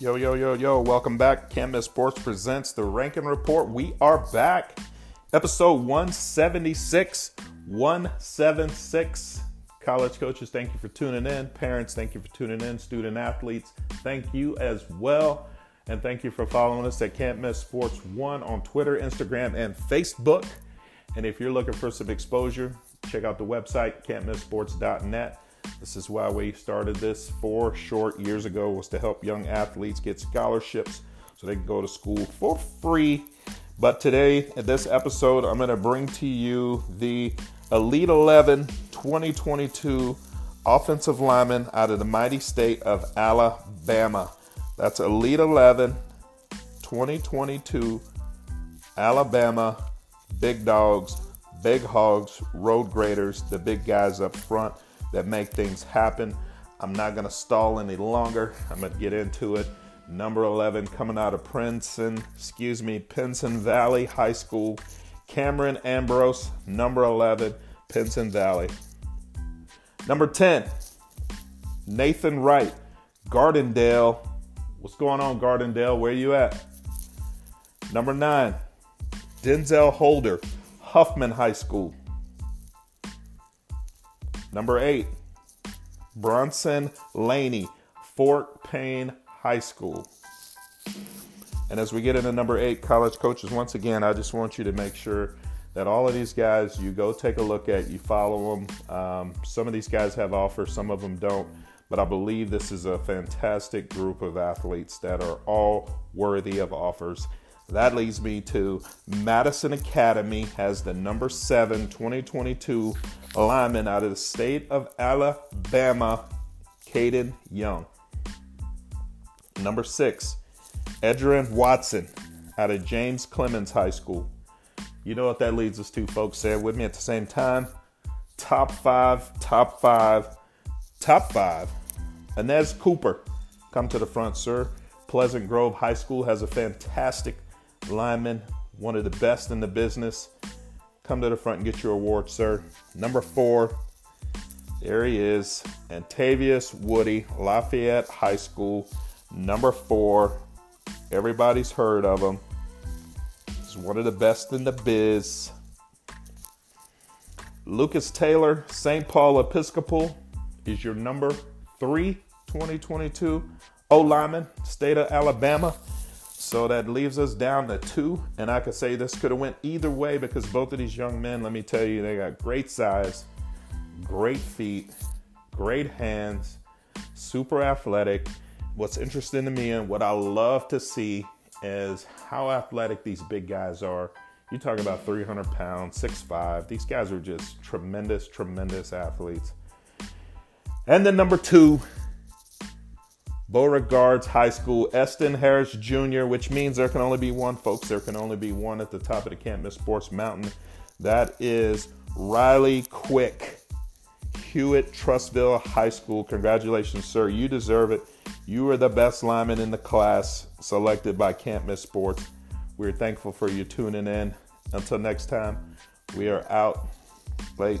Yo, yo, yo, yo, welcome back. Can't Sports presents the Ranking Report. We are back. Episode 176. 176. College coaches, thank you for tuning in. Parents, thank you for tuning in. Student athletes, thank you as well. And thank you for following us at Can't Miss Sports 1 on Twitter, Instagram, and Facebook. And if you're looking for some exposure, check out the website, can'tmissports.net. This is why we started this four short years ago was to help young athletes get scholarships so they can go to school for free. But today, in this episode, I'm going to bring to you the Elite 11 2022 offensive lineman out of the mighty state of Alabama. That's Elite 11 2022 Alabama big dogs, big hogs, road graders, the big guys up front that make things happen. I'm not going to stall any longer. I'm going to get into it. Number 11 coming out of Princeton, excuse me, Pinson Valley High School. Cameron Ambrose, number 11, Pinson Valley. Number 10, Nathan Wright, Gardendale. What's going on, Gardendale? Where are you at? Number 9, Denzel Holder, Huffman High School. Number eight, Bronson Laney, Fort Payne High School. And as we get into number eight, college coaches, once again, I just want you to make sure that all of these guys you go take a look at, you follow them. Um, some of these guys have offers, some of them don't. But I believe this is a fantastic group of athletes that are all worthy of offers. That leads me to Madison Academy has the number seven 2022 lineman out of the state of Alabama, Caden Young. Number six, Edgerrin Watson out of James Clemens High School. You know what that leads us to, folks? Say it with me at the same time. Top five, top five, top five. Inez Cooper, come to the front, sir. Pleasant Grove High School has a fantastic lineman, one of the best in the business. Come to the front and get your award, sir. Number four, there he is, Antavius Woody, Lafayette High School. Number four, everybody's heard of him. He's one of the best in the biz. Lucas Taylor, St. Paul Episcopal, is your number three 2022 O lineman, state of Alabama. So that leaves us down to two, and I could say this could have went either way because both of these young men, let me tell you, they got great size, great feet, great hands, super athletic. What's interesting to me and what I love to see is how athletic these big guys are. You talk about 300 pounds, 6'5. These guys are just tremendous, tremendous athletes. And then number two, Beauregards High School, Eston Harris Jr., which means there can only be one, folks. There can only be one at the top of the Can't Miss Sports Mountain. That is Riley Quick, Hewitt Trussville High School. Congratulations, sir. You deserve it. You are the best lineman in the class selected by Can't Miss Sports. We're thankful for you tuning in. Until next time, we are out. Late.